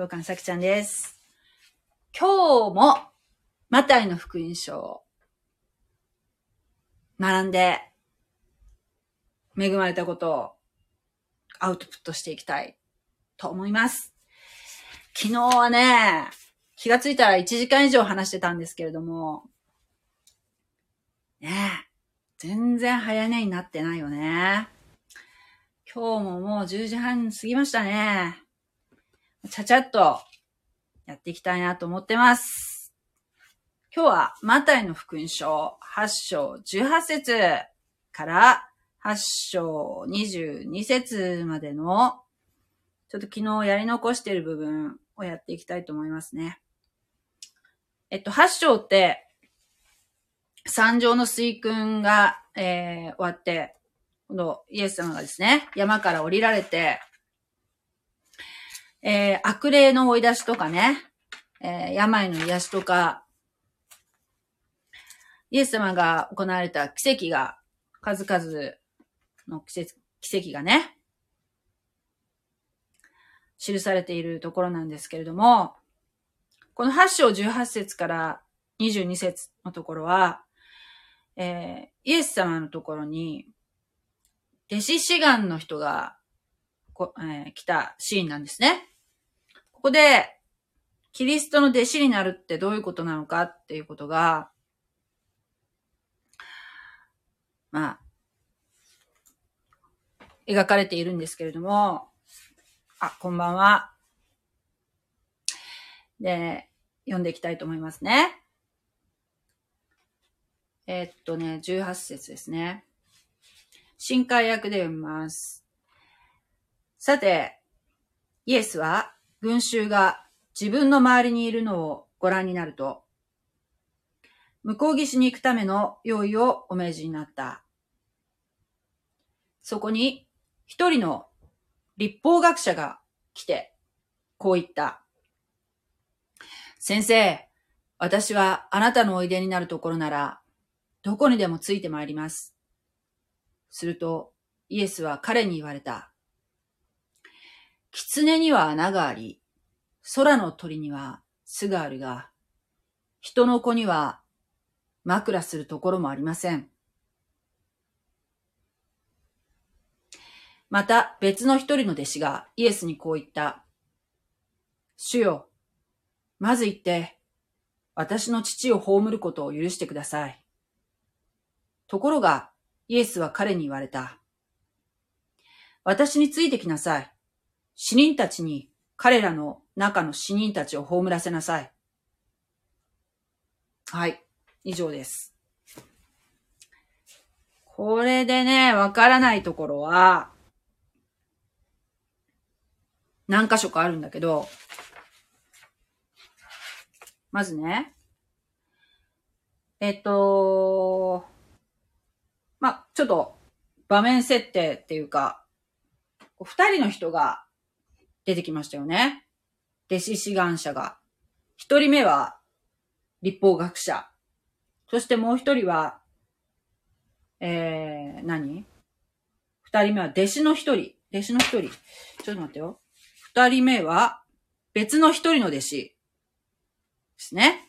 教官さきちゃんです。今日も、マタイの福音書を学んで、恵まれたことをアウトプットしていきたいと思います。昨日はね、気がついたら1時間以上話してたんですけれども、ね、全然早寝になってないよね。今日ももう10時半過ぎましたね。ちゃちゃっとやっていきたいなと思ってます。今日はマタイの福音書8章18節から8章22節までのちょっと昨日やり残している部分をやっていきたいと思いますね。えっと、8章って、三条の水訓が、えー、終わって、このイエス様がですね、山から降りられて、えー、悪霊の追い出しとかね、えー、病の癒しとか、イエス様が行われた奇跡が、数々の奇跡奇跡がね、記されているところなんですけれども、この8章18節から22節のところは、えー、イエス様のところに、弟子志願の人がこ、えー、来たシーンなんですね。ここで、キリストの弟子になるってどういうことなのかっていうことが、まあ、描かれているんですけれども、あ、こんばんは。で、読んでいきたいと思いますね。えー、っとね、18節ですね。新海訳で読みます。さて、イエスは群衆が自分の周りにいるのをご覧になると、向こう岸に行くための用意をお命じになった。そこに一人の立法学者が来て、こう言った。先生、私はあなたのおいでになるところなら、どこにでもついてまいります。すると、イエスは彼に言われた。狐には穴があり、空の鳥には巣があるが、人の子には枕するところもありません。また別の一人の弟子がイエスにこう言った。主よ、まず言って、私の父を葬ることを許してください。ところが、イエスは彼に言われた。私についてきなさい。死人たちに彼らの中の死人たちを葬らせなさい。はい。以上です。これでね、わからないところは、何箇所かあるんだけど、まずね、えっと、ま、ちょっと場面設定っていうか、二人の人が出てきましたよね。弟子志願者が。一人目は立法学者。そしてもう一人は、えー、何？二人目は弟子の一人。弟子の一人。ちょっと待ってよ。二人目は別の一人の弟子ですね。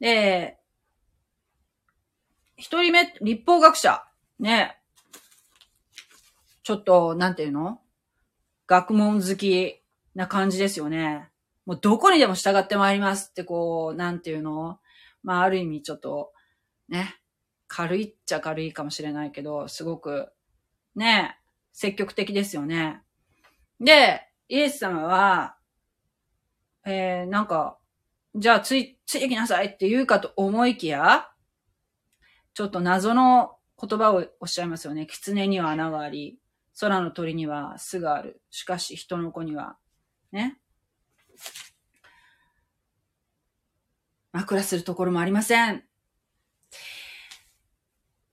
で、一人目、立法学者。ね。ちょっと、なんていうの？学問好きな感じですよね。もうどこにでも従ってまいりますってこう、なんていうの？まあある意味ちょっと、ね。軽いっちゃ軽いかもしれないけど、すごく、ね、積極的ですよね。で、イエス様は、えー、なんか、じゃあつい、ついてきなさいって言うかと思いきや、ちょっと謎の言葉をおっしゃいますよね。狐には穴があり、空の鳥には巣がある。しかし人の子には、ね。枕するところもありません。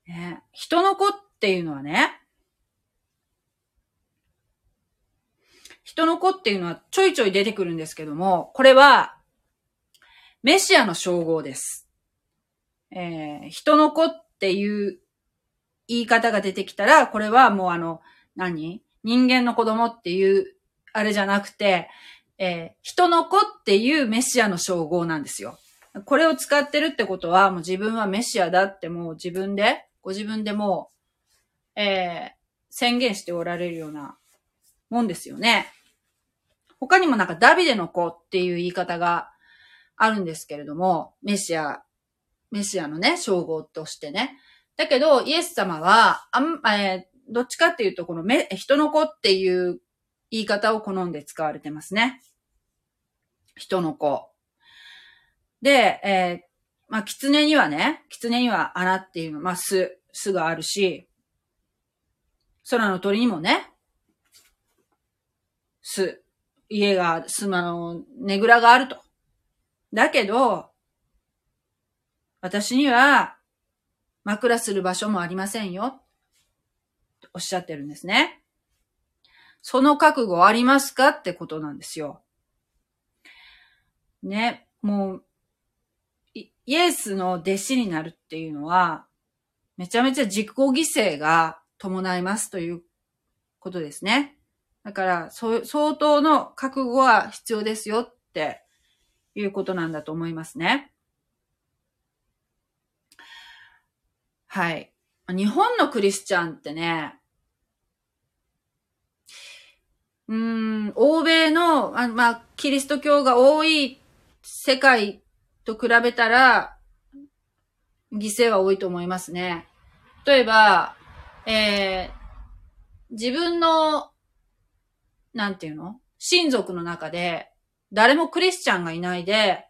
ね、人の子っていうのはね、人の子っていうのはちょいちょい出てくるんですけども、これは、メシアの称号です。えー、人の子っていう言い方が出てきたら、これはもうあの、何？人間の子供っていう、あれじゃなくて、えー、人の子っていうメシアの称号なんですよ。これを使ってるってことは、もう自分はメシアだってもう自分で、ご自分でもう、えー、宣言しておられるようなもんですよね。他にもなんかダビデの子っていう言い方があるんですけれども、メシア、メシアのね、称号としてね。だけど、イエス様は、あん、えー、どっちかっていうと、このめ、人の子っていう言い方を好んで使われてますね。人の子。で、えー、まあ、狐にはね、狐には穴っていうの、まあ、巣、巣があるし、空の鳥にもね、巣、家が、巣の、ねぐらがあると。だけど、私には枕する場所もありませんよ。おっしゃってるんですね。その覚悟ありますかってことなんですよ。ね、もう、イエスの弟子になるっていうのは、めちゃめちゃ自己犠牲が伴いますということですね。だから、相当の覚悟は必要ですよっていうことなんだと思いますね。はい。日本のクリスチャンってね、うん、欧米の、あまあ、キリスト教が多い世界と比べたら、犠牲は多いと思いますね。例えば、えー、自分の、なんていうの？親族の中で、誰もクリスチャンがいないで、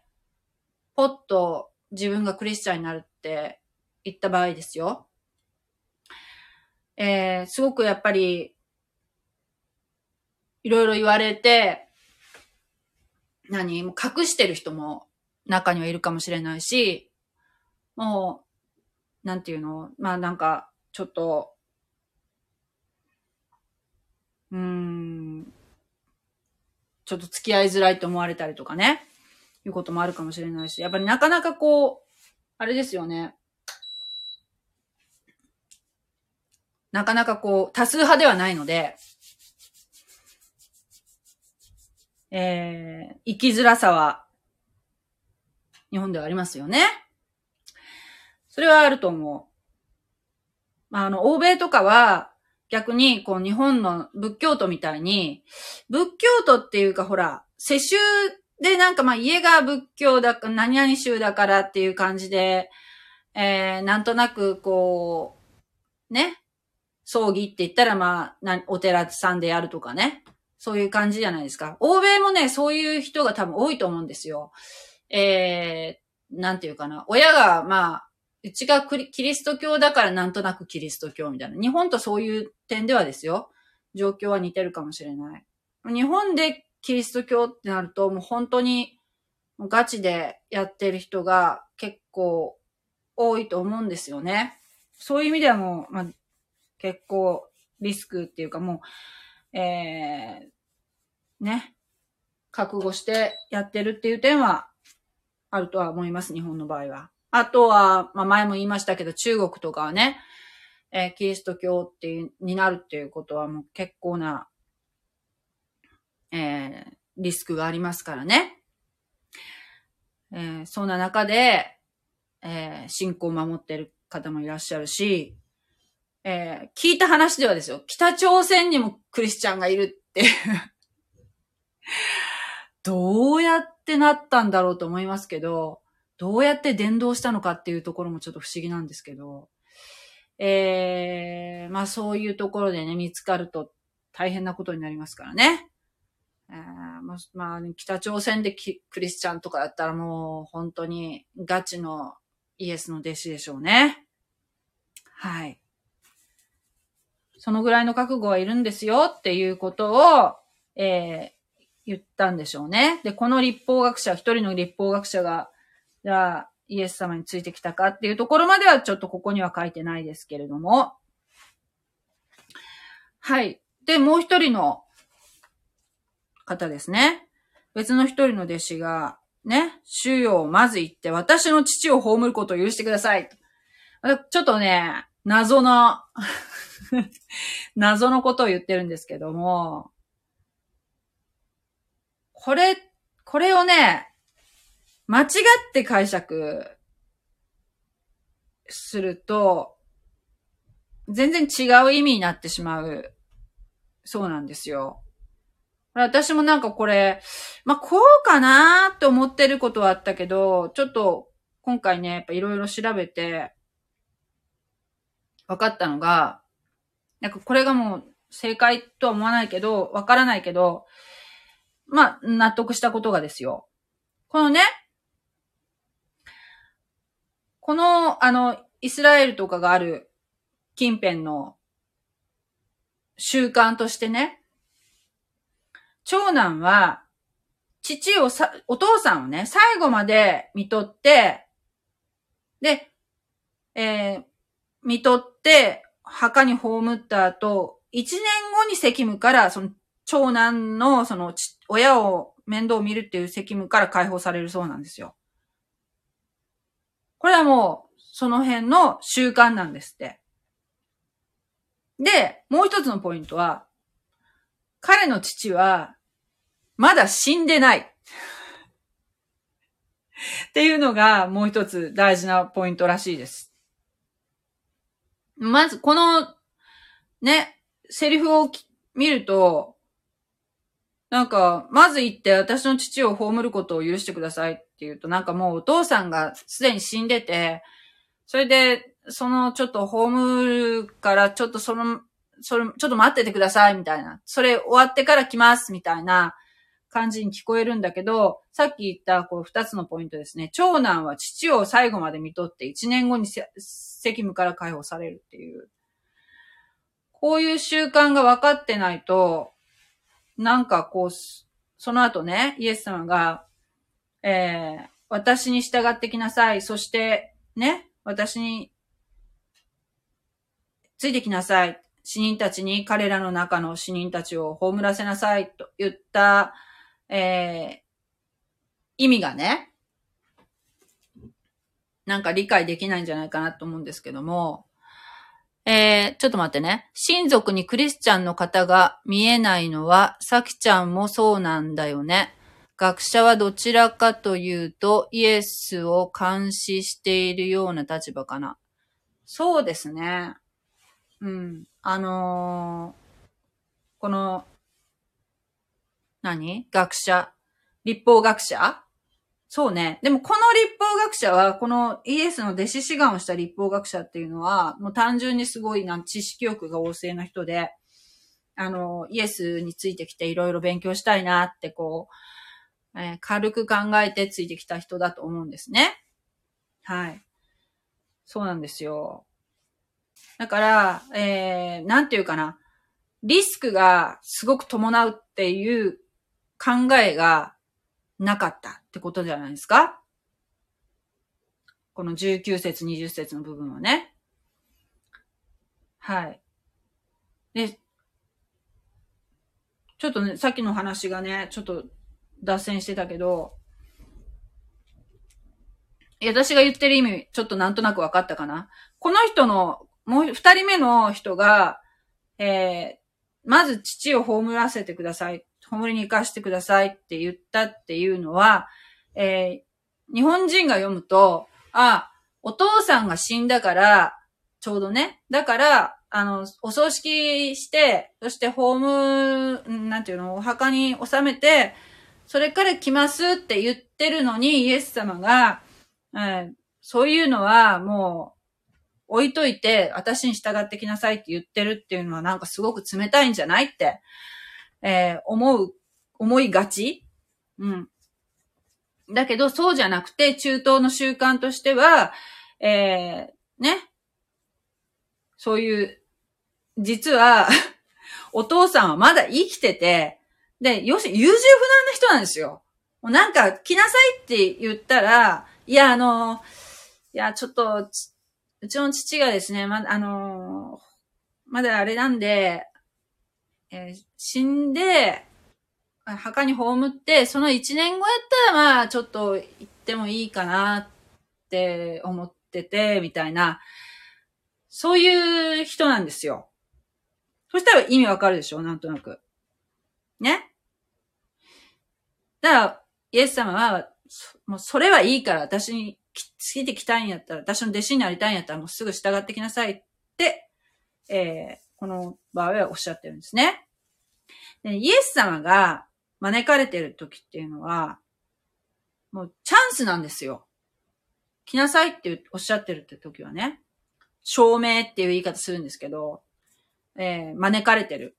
ポッと自分がクリスチャンになるって言った場合ですよ。えー、すごくやっぱり、いろいろ言われて、何？も隠してる人も中にはいるかもしれないし、もう、なんていうの？まあなんか、ちょっと、うーん、ちょっと付き合いづらいと思われたりとかね、いうこともあるかもしれないし、やっぱりなかなかこう、あれですよね。なかなかこう、多数派ではないので、えー、生きづらさは、日本ではありますよね。それはあると思う。まあ、あの、欧米とかは、逆に、こう、日本の仏教徒みたいに、仏教徒っていうか、ほら、世襲でなんかまあ家が仏教だか、何々宗だからっていう感じで、えー、なんとなくこう、ね、葬儀って言ったらまあ、お寺さんでやるとかね。そういう感じじゃないですか。欧米もね、そういう人が多分多いと思うんですよ。えー、なんていうかな。親が、まあ、うちがキリスト教だからなんとなくキリスト教みたいな。日本とそういう点ではですよ。状況は似てるかもしれない。日本でキリスト教ってなると、もう本当にガチでやってる人が結構多いと思うんですよね。そういう意味ではもう、まあ、結構リスクっていうかもう、えー、ね、覚悟してやってるっていう点はあるとは思います、日本の場合は。あとは、まあ前も言いましたけど、中国とかはね、えー、キリスト教っていう、になるっていうことはもう結構な、えー、リスクがありますからね。えー、そんな中で、えー、信仰を守ってる方もいらっしゃるし、えー、聞いた話ではですよ、北朝鮮にもクリスチャンがいるって どうやってなったんだろうと思いますけど、どうやって伝道したのかっていうところもちょっと不思議なんですけど、えー、まあそういうところでね、見つかると大変なことになりますからね。えー、まあ、まあ、北朝鮮でクリスチャンとかだったらもう本当にガチのイエスの弟子でしょうね。はい。そのぐらいの覚悟はいるんですよっていうことを、えー、言ったんでしょうね。で、この立法学者、一人の立法学者が、じゃあ、イエス様についてきたかっていうところまではちょっとここには書いてないですけれども。はい。で、もう一人の方ですね。別の一人の弟子が、ね、主よをまず言って、私の父を葬ることを許してください。ちょっとね、謎の 謎のことを言ってるんですけども、これ、これをね、間違って解釈すると、全然違う意味になってしまう。そうなんですよ。私もなんかこれ、まあ、こうかなって思ってることはあったけど、ちょっと今回ね、やっぱいろいろ調べて、分かったのが、なんかこれがもう正解とは思わないけど、わからないけど、まあ、納得したことがですよ。このね、この、あの、イスラエルとかがある近辺の習慣としてね、長男は、父をさ、お父さんをね、最後まで見とって、で、えー、見とって、墓に葬った後、一年後に責務から、その、長男の、その、親を面倒を見るっていう責務から解放されるそうなんですよ。これはもう、その辺の習慣なんですって。で、もう一つのポイントは、彼の父は、まだ死んでない。っていうのがもう一つ大事なポイントらしいです。まず、この、ね、セリフを見ると、なんか、まず言って私の父を葬ることを許してくださいって言うと、なんかもうお父さんがすでに死んでて、それで、そのちょっと葬るからちょっとその、それ、ちょっと待っててくださいみたいな。それ終わってから来ますみたいな感じに聞こえるんだけど、さっき言ったこう二つのポイントですね。長男は父を最後まで見とって一年後に責務から解放されるっていう。こういう習慣が分かってないと、なんかこう、その後ね、イエス様が、えー、私に従ってきなさい。そして、ね、私についてきなさい。死人たちに彼らの中の死人たちを葬らせなさいと言った、えー、意味がね、なんか理解できないんじゃないかなと思うんですけども、えー、ちょっと待ってね。親族にクリスチャンの方が見えないのは、さきちゃんもそうなんだよね。学者はどちらかというと、イエスを監視しているような立場かな。そうですね。うん。あのー、この、何？学者立法学者？そうね。でもこの立法学者は、このイエスの弟子志願をした立法学者っていうのは、もう単純にすごいな知識欲が旺盛な人で、あの、イエスについてきていろいろ勉強したいなってこう、えー、軽く考えてついてきた人だと思うんですね。はい。そうなんですよ。だから、えー、なんていうかな。リスクがすごく伴うっていう考えがなかったってことじゃないですか？この19節、20節の部分はね。はい。で、ちょっとね、さっきの話がね、ちょっと脱線してたけど、私が言ってる意味、ちょっとなんとなく分かったかなこの人の、もう二人目の人が、えー、まず父を葬らせてください。葬りに行かしてくださいって言ったっていうのは、えー、日本人が読むと、あ、お父さんが死んだから、ちょうどね。だから、あの、お葬式して、そしてホーム、なんていうの、お墓に収めて、それから来ますって言ってるのに、イエス様が、えー、そういうのはもう置いといて、私に従ってきなさいって言ってるっていうのはなんかすごく冷たいんじゃないって、えー、思う、思いがち？うん。だけど、そうじゃなくて、中東の習慣としては、えー、ね？そういう、実は お父さんはまだ生きてて、で、要するに優柔不断な人なんですよ。もうなんか、来なさいって言ったら、いや、あの、いや、ちょっと、うちの父がですね、ま、あの、まだあれなんで、えー、死んで、墓に葬って、その1年後やったら、まあ、ちょっと行ってもいいかなって思ってて、みたいな。そういう人なんですよ。そしたら意味わかるでしょ？なんとなく。ね？だから、イエス様は、もうそれはいいから私についてきたいんやったら、私の弟子になりたいんやったらもうすぐ従ってきなさいって、えー、この場合はおっしゃってるんですね。でイエス様が招かれてる時っていうのは、もうチャンスなんですよ。来なさいっておっしゃってるって時はね、証明っていう言い方するんですけど、えー、招かれてる。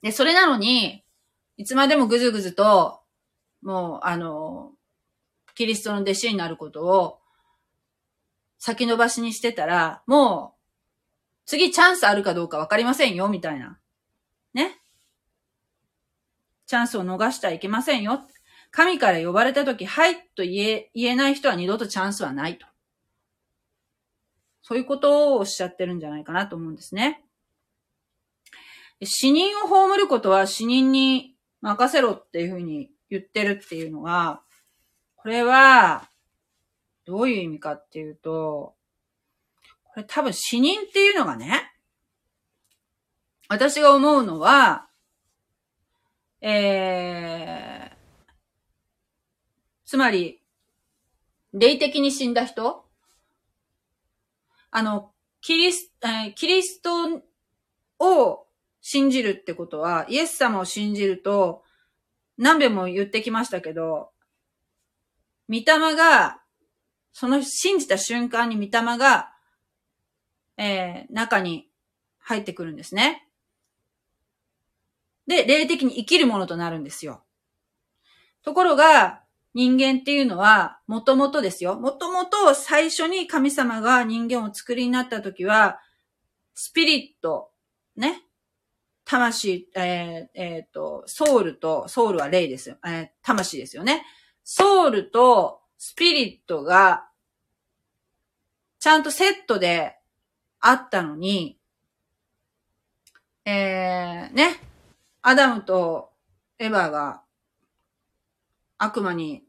で、それなのに、いつまでもぐずぐずと、もう、あの、キリストの弟子になることを先延ばしにしてたら、もう、次チャンスあるかどうかわかりませんよ、みたいな。ね。チャンスを逃してはいけませんよ。神から呼ばれたとき、はいと言え、言えない人は二度とチャンスはないと。そういうことをおっしゃってるんじゃないかなと思うんですね。死人を葬ることは死人に任せろっていうふうに言ってるっていうのは、これは、どういう意味かっていうと、これ多分死人っていうのがね、私が思うのは、えー、つまり、霊的に死んだ人あの、キリス、えー、キリストを信じるってことは、イエス様を信じると、何遍も言ってきましたけど、御霊が、その信じた瞬間に御霊が、えー、中に入ってくるんですね。で、霊的に生きるものとなるんですよ。ところが、人間っていうのは、もともとですよ。もともと最初に神様が人間を作りになった時は、スピリット、ね。魂、えー、えっ、ー、と、ソウルと、ソウルは霊ですよ。えー、魂ですよね。ソウルとスピリットが、ちゃんとセットであったのに、えー、ね。アダムとエヴァが悪魔に、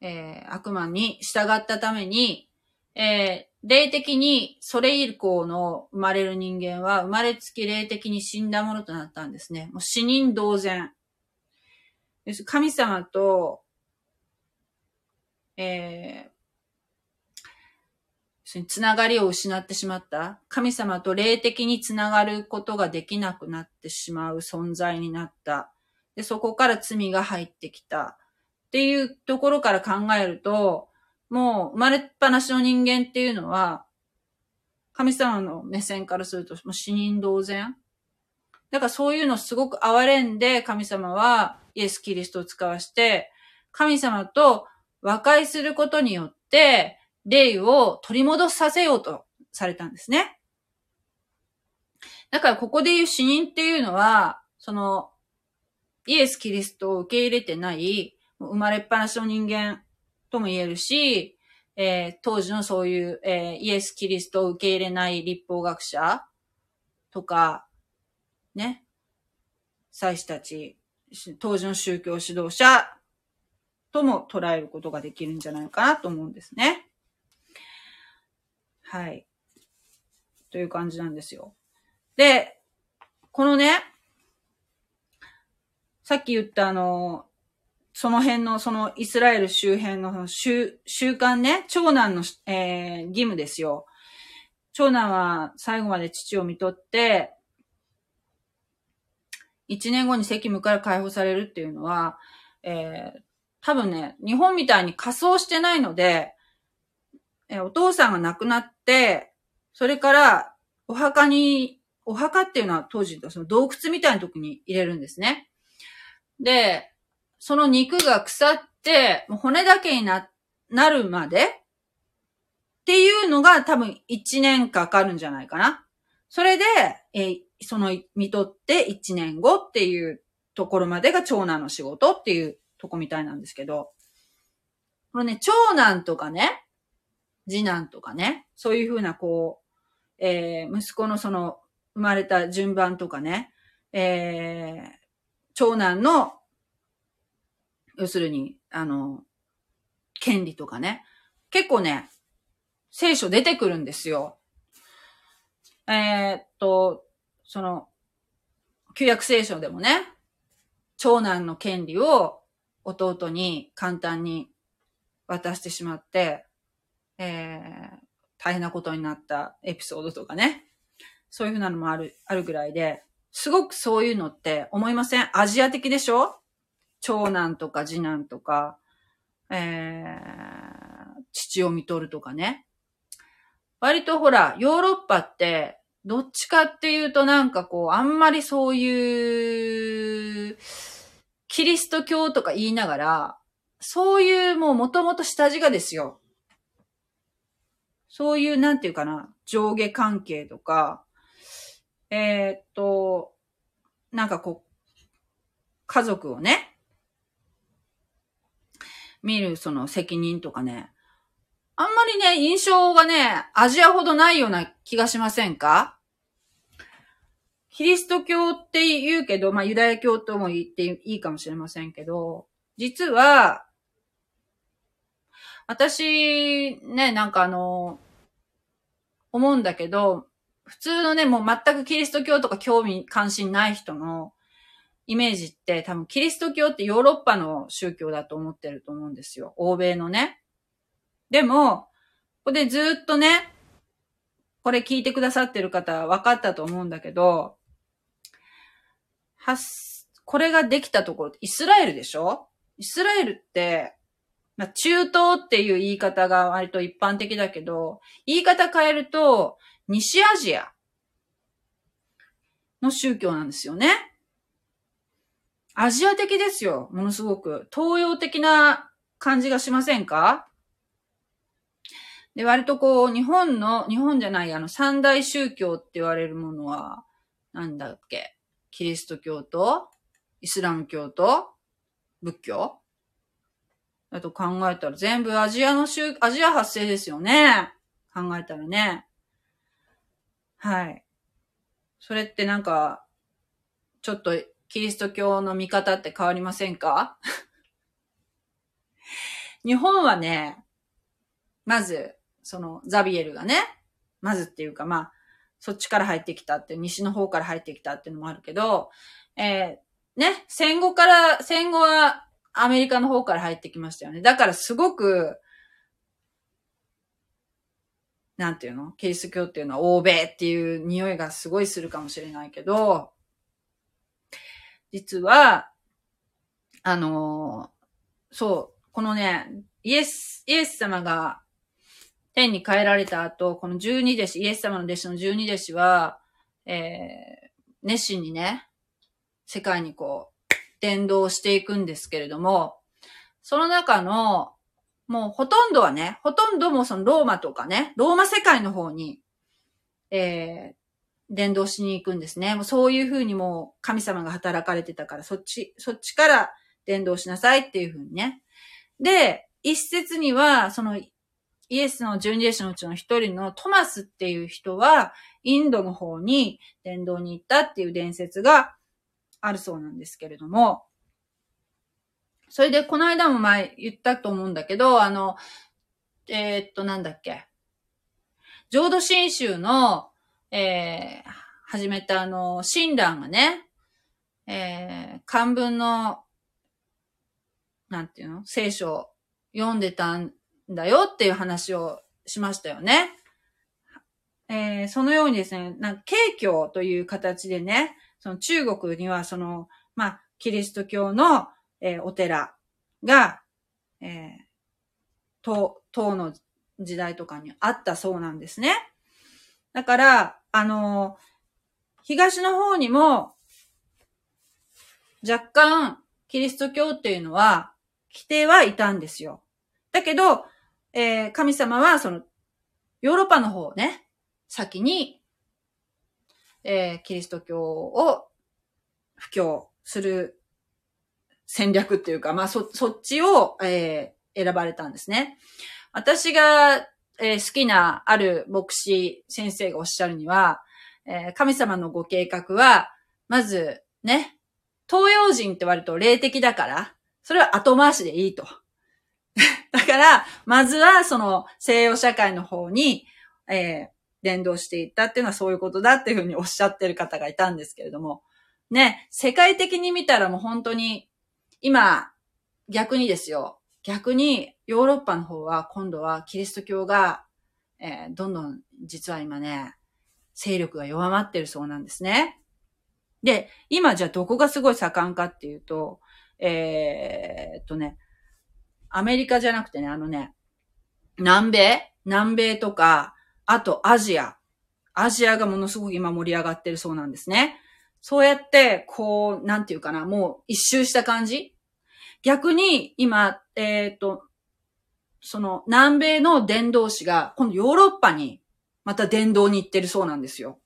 えー、悪魔に従ったために、えー、霊的にそれ以降の生まれる人間は生まれつき霊的に死んだものとなったんですね。もう死人同然。神様と、えー、つながりを失ってしまった。神様と霊的につながることができなくなってしまう存在になった。で、そこから罪が入ってきた。っていうところから考えると、もう生まれっぱなしの人間っていうのは、神様の目線からすると、もう死人同然。だからそういうのすごく哀れんで、神様はイエス・キリストを使わして、神様と和解することによって、霊を取り戻させようとされたんですね。だからここで言う死人っていうのは、その、イエス・キリストを受け入れてない、生まれっぱなしの人間とも言えるし、えー、当時のそういう、えー、イエス・キリストを受け入れない立法学者とか、ね、祭司たち、当時の宗教指導者とも捉えることができるんじゃないかなと思うんですね。はい。という感じなんですよ。で、このね、さっき言ったあの、その辺の、そのイスラエル周辺の習習慣ね、長男の、えー、義務ですよ。長男は最後まで父を見とって、一年後に責務から解放されるっていうのは、えー、多分ね、日本みたいに仮装してないので、えー、お父さんが亡くなっ、それからお墓に、お墓っていうのは当時、その洞窟みたいなとこに入れるんですね。で、その肉が腐って、もう骨だけにな、なるまでっていうのが多分1年かかるんじゃないかな。それで、えー、その見とって1年後っていうところまでが長男の仕事っていうとこみたいなんですけど、このね、長男とかね、次男とかね、そういうふうなこう、えー、息子のその生まれた順番とかね、えー、長男の、要するに、あの、権利とかね。結構ね、聖書出てくるんですよ。えー、っと、その、旧約聖書でもね、長男の権利を弟に簡単に渡してしまって、えー、大変なことになったエピソードとかね。そういうふうなのもある、あるぐらいで、すごくそういうのって思いません？アジア的でしょ？長男とか次男とか、えー、父を見とるとかね。割とほら、ヨーロッパって、どっちかっていうとなんかこう、あんまりそういう、キリスト教とか言いながら、そういうもうもともと下地がですよ。そういう、なんていうかな、上下関係とか、えー、っと、なんかこう、家族をね、見るその責任とかね、あんまりね、印象がね、アジアほどないような気がしませんか？キリスト教って言うけど、まあユダヤ教とも言っていいかもしれませんけど、実は、私、ね、なんかあの、思うんだけど、普通のね、もう全くキリスト教とか興味関心ない人のイメージって多分キリスト教ってヨーロッパの宗教だと思ってると思うんですよ。欧米のね。でも、ここでずっとね、これ聞いてくださってる方分かったと思うんだけど、はこれができたところイスラエルでしょ？イスラエルって、まあ、中東っていう言い方が割と一般的だけど、言い方変えると、西アジアの宗教なんですよね。アジア的ですよ。ものすごく。東洋的な感じがしませんか？で、割とこう、日本の、日本じゃない、あの、三大宗教って言われるものは、なんだっけ？キリスト教と、イスラム教と、仏教だと考えたら全部アジアの宗、アジア発生ですよね。考えたらね。はい。それってなんか、ちょっとキリスト教の見方って変わりませんか？日本はね、まず、そのザビエルがね、まずっていうかまあ、そっちから入ってきたって、西の方から入ってきたっていうのもあるけど、えー、ね、戦後から、戦後はアメリカの方から入ってきましたよね。だからすごく、なんていうの？キリスト教っていうのは欧米っていう匂いがすごいするかもしれないけど、実は、あのそう、このね、イエス、イエス様が天に変えられた後、この十二弟子、イエス様の弟子の十二弟子は、えー、熱心にね、世界にこう、伝道していくんですけれども、その中のもうほとんどはね、ほとんどもそのローマとかね、ローマ世界の方に、えー、伝道しに行くんですね。もうそういうふうにもう神様が働かれてたから、そっち、そっちから伝道しなさいっていうふうにね。で、一説には、そのイエスの十二弟子のうちの一人のトマスっていう人は、インドの方に伝道に行ったっていう伝説があるそうなんですけれども、それで、この間も前言ったと思うんだけど、あの、えー、っと、なんだっけ。浄土真宗の、えー、始めたあの、親鸞がね、えー、漢文の、なんていうの？聖書を読んでたんだよっていう話をしましたよね。えー、そのようにですね、なんか、慶教という形でね、その中国にはその、まあ、キリスト教のえー、お寺が、えー、唐、唐の時代とかにあったそうなんですね。だから、あのー、東の方にも、若干、キリスト教っていうのは、来てはいたんですよ。だけど、えー、神様は、その、ヨーロッパの方をね、先に、えー、キリスト教を布教する戦略っていうか、まあ、そ、そっちを、えー、選ばれたんですね。私が、えー、好きなある牧師先生がおっしゃるには、えー、神様のご計画は、まず、ね、東洋人って割と霊的だから、それは後回しでいいと。だから、まずはその西洋社会の方に、えー、伝道していったっていうのはそういうことだっていうふうにおっしゃってる方がいたんですけれども、ね、世界的に見たらもう本当に、今、逆にですよ。逆にヨーロッパの方は今度はキリスト教が、えー、どんどん実は今ね、勢力が弱まってるそうなんですね。で、今じゃあどこがすごい盛んかっていうと、えー、っとね、アメリカじゃなくてね、あのね、南米？南米とか、あとアジア。アジアがものすごく今盛り上がってるそうなんですね。そうやって、こう、なんていうかな、もう一周した感じ逆に今、えっ、ー、と、その南米の伝道師が今度ヨーロッパにまた伝道に行ってるそうなんですよ。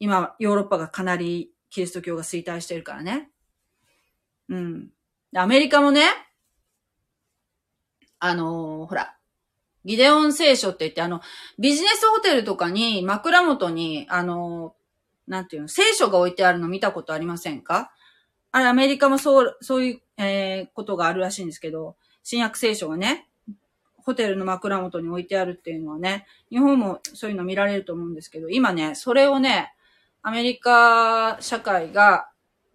今、ヨーロッパがかなりキリスト教が衰退してるからね。うん。アメリカもね、あのー、ほら、ギデオン聖書って言って、あの、ビジネスホテルとかに枕元に、あの、なんていうの、聖書が置いてあるの見たことありませんか？あれ、アメリカもそう、そういう、えー、ことがあるらしいんですけど、新約聖書がね、ホテルの枕元に置いてあるっていうのはね、日本もそういうの見られると思うんですけど、今ね、それをね、アメリカ社会が、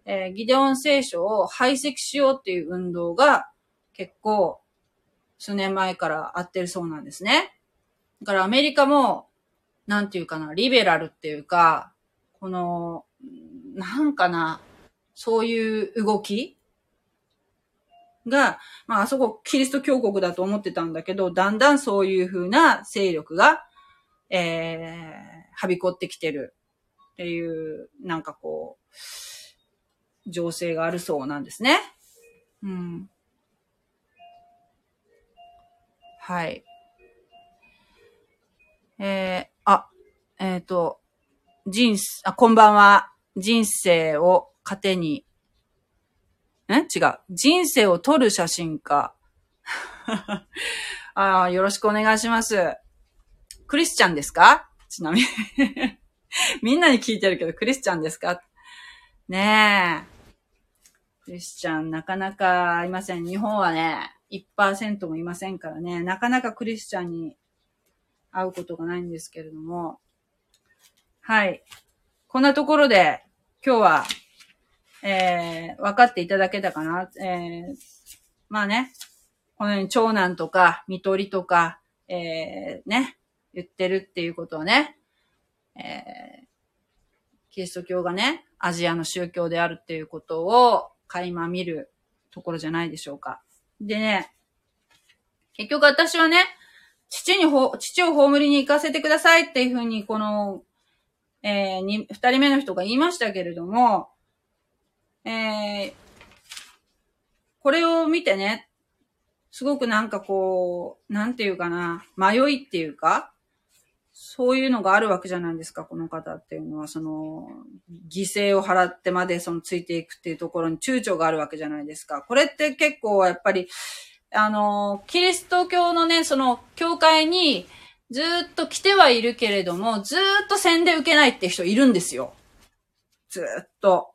えー、ギデオン聖書を排斥しようっていう運動が結構数年前からあってるそうなんですね。だからアメリカも、なんていうかな、リベラルっていうか、この、なんかな、そういう動きが、まあ、あそこキリスト教国だと思ってたんだけど、だんだんそういう風な勢力が、えー、はびこってきてるっていう、なんかこう、情勢があるそうなんですね。うん。はい。えー、あ、えっ、ー、と、人、あ、こんばんは。人生を糧に、え？違う。人生を撮る写真家。あよろしくお願いします。クリスチャンですか？ちなみに みんなに聞いてるけど、クリスチャンですか？ねえ。クリスチャンなかなかいません。日本はね、1%もいませんからね、なかなかクリスチャンに会うことがないんですけれども。はい。こんなところで、今日はえー、分かっていただけたかな。えー、まあね、このように長男とか、見取りとか、えー、ね、言ってるっていうことをね、えー、キリスト教がね、アジアの宗教であるっていうことを垣間見るところじゃないでしょうか。でね、結局私はね、父にほ、父を葬りに行かせてくださいっていうふうに、この、えー、二人目の人が言いましたけれども、えー、これを見てね、すごくなんかこう、なんていうかな、迷いっていうか、そういうのがあるわけじゃないですか、この方っていうのは、その、犠牲を払ってまでそのついていくっていうところに躊躇があるわけじゃないですか。これって結構やっぱり、あの、キリスト教のね、その、教会にずっと来てはいるけれども、ずっと宣伝受けないって人いるんですよ。ずっと。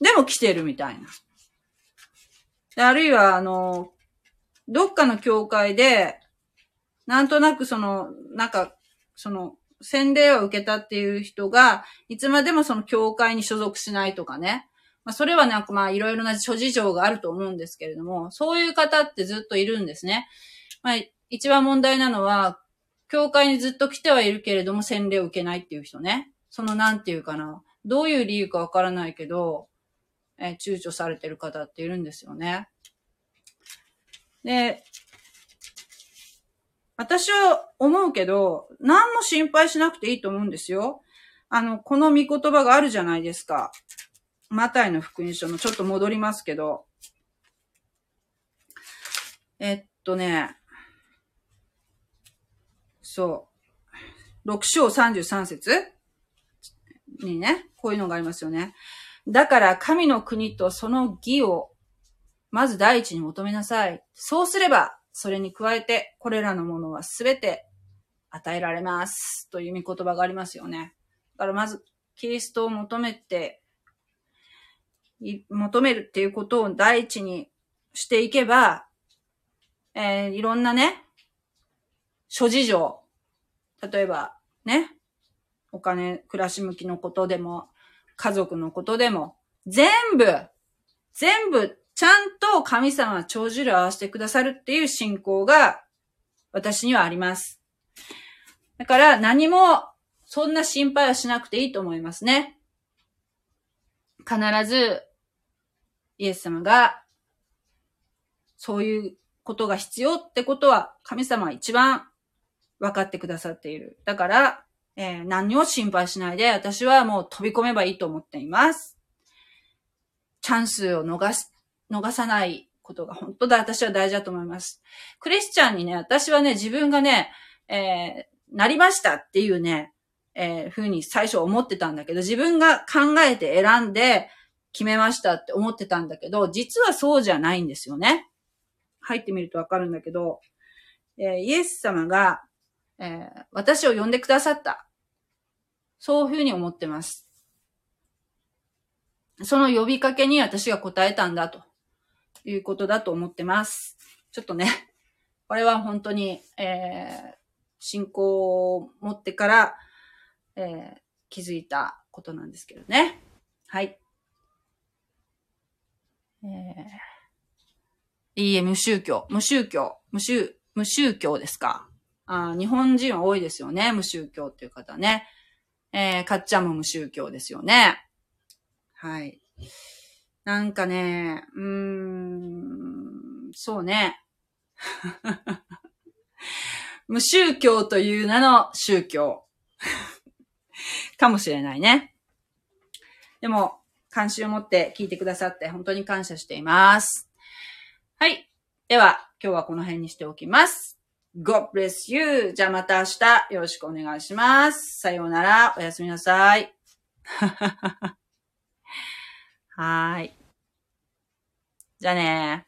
でも来てるみたいな。あるいは、あの、どっかの教会で、なんとなくその、なんか、その、洗礼を受けたっていう人が、いつまでもその教会に所属しないとかね。まあ、それはなんかまあ、いろいろな諸事情があると思うんですけれども、そういう方ってずっといるんですね。まあ、一番問題なのは、教会にずっと来てはいるけれども、洗礼を受けないっていう人ね。そのなんていうかな。どういう理由かわからないけど、え、躊躇されてる方っているんですよね。で、私は思うけど、何も心配しなくていいと思うんですよ。あの、この見言葉があるじゃないですか。マタイの福音書のちょっと戻りますけど。えっとね、そう。6章33節にね、こういうのがありますよね。だから神の国とその義をまず第一に求めなさい。そうすれば、それに加えて、これらのものはすべて与えられます。という見言葉がありますよね。だからまず、キリストを求めて、求めるっていうことを第一にしていけば、えー、いろんなね、諸事情。例えば、ね、お金、暮らし向きのことでも、家族のことでも、全部、全部、ちゃんと神様は長寿を合わせてくださるっていう信仰が、私にはあります。だから何も、そんな心配はしなくていいと思いますね。必ず、イエス様が、そういうことが必要ってことは、神様は一番分かってくださっている。だから、えー、何を心配しないで、私はもう飛び込めばいいと思っています。チャンスを逃す、逃さないことが本当だ、私は大事だと思います。クリスチャンにね、私はね、自分がね、えー、なりましたっていうね、えー、ふうに最初思ってたんだけど、自分が考えて選んで決めましたって思ってたんだけど、実はそうじゃないんですよね。入ってみるとわかるんだけど、えー、イエス様が、えー、私を呼んでくださった。そういうふうに思ってます。その呼びかけに私が答えたんだということだと思ってます。ちょっとね、これは本当に、えー、信仰を持ってから、えー、気づいたことなんですけどね。はい。えー、いいえ、無宗教。無宗教。無宗、無宗教ですか。あ日本人は多いですよね。無宗教っていう方ね。えー、かっちゃんも無宗教ですよね。はい。なんかね、うーん、そうね。無宗教という名の宗教。かもしれないね。でも、関心を持って聞いてくださって本当に感謝しています。はい。では、今日はこの辺にしておきます。God bless you. じゃあまた明日よろしくお願いします。さようなら。おやすみなさい。はーい。じゃあね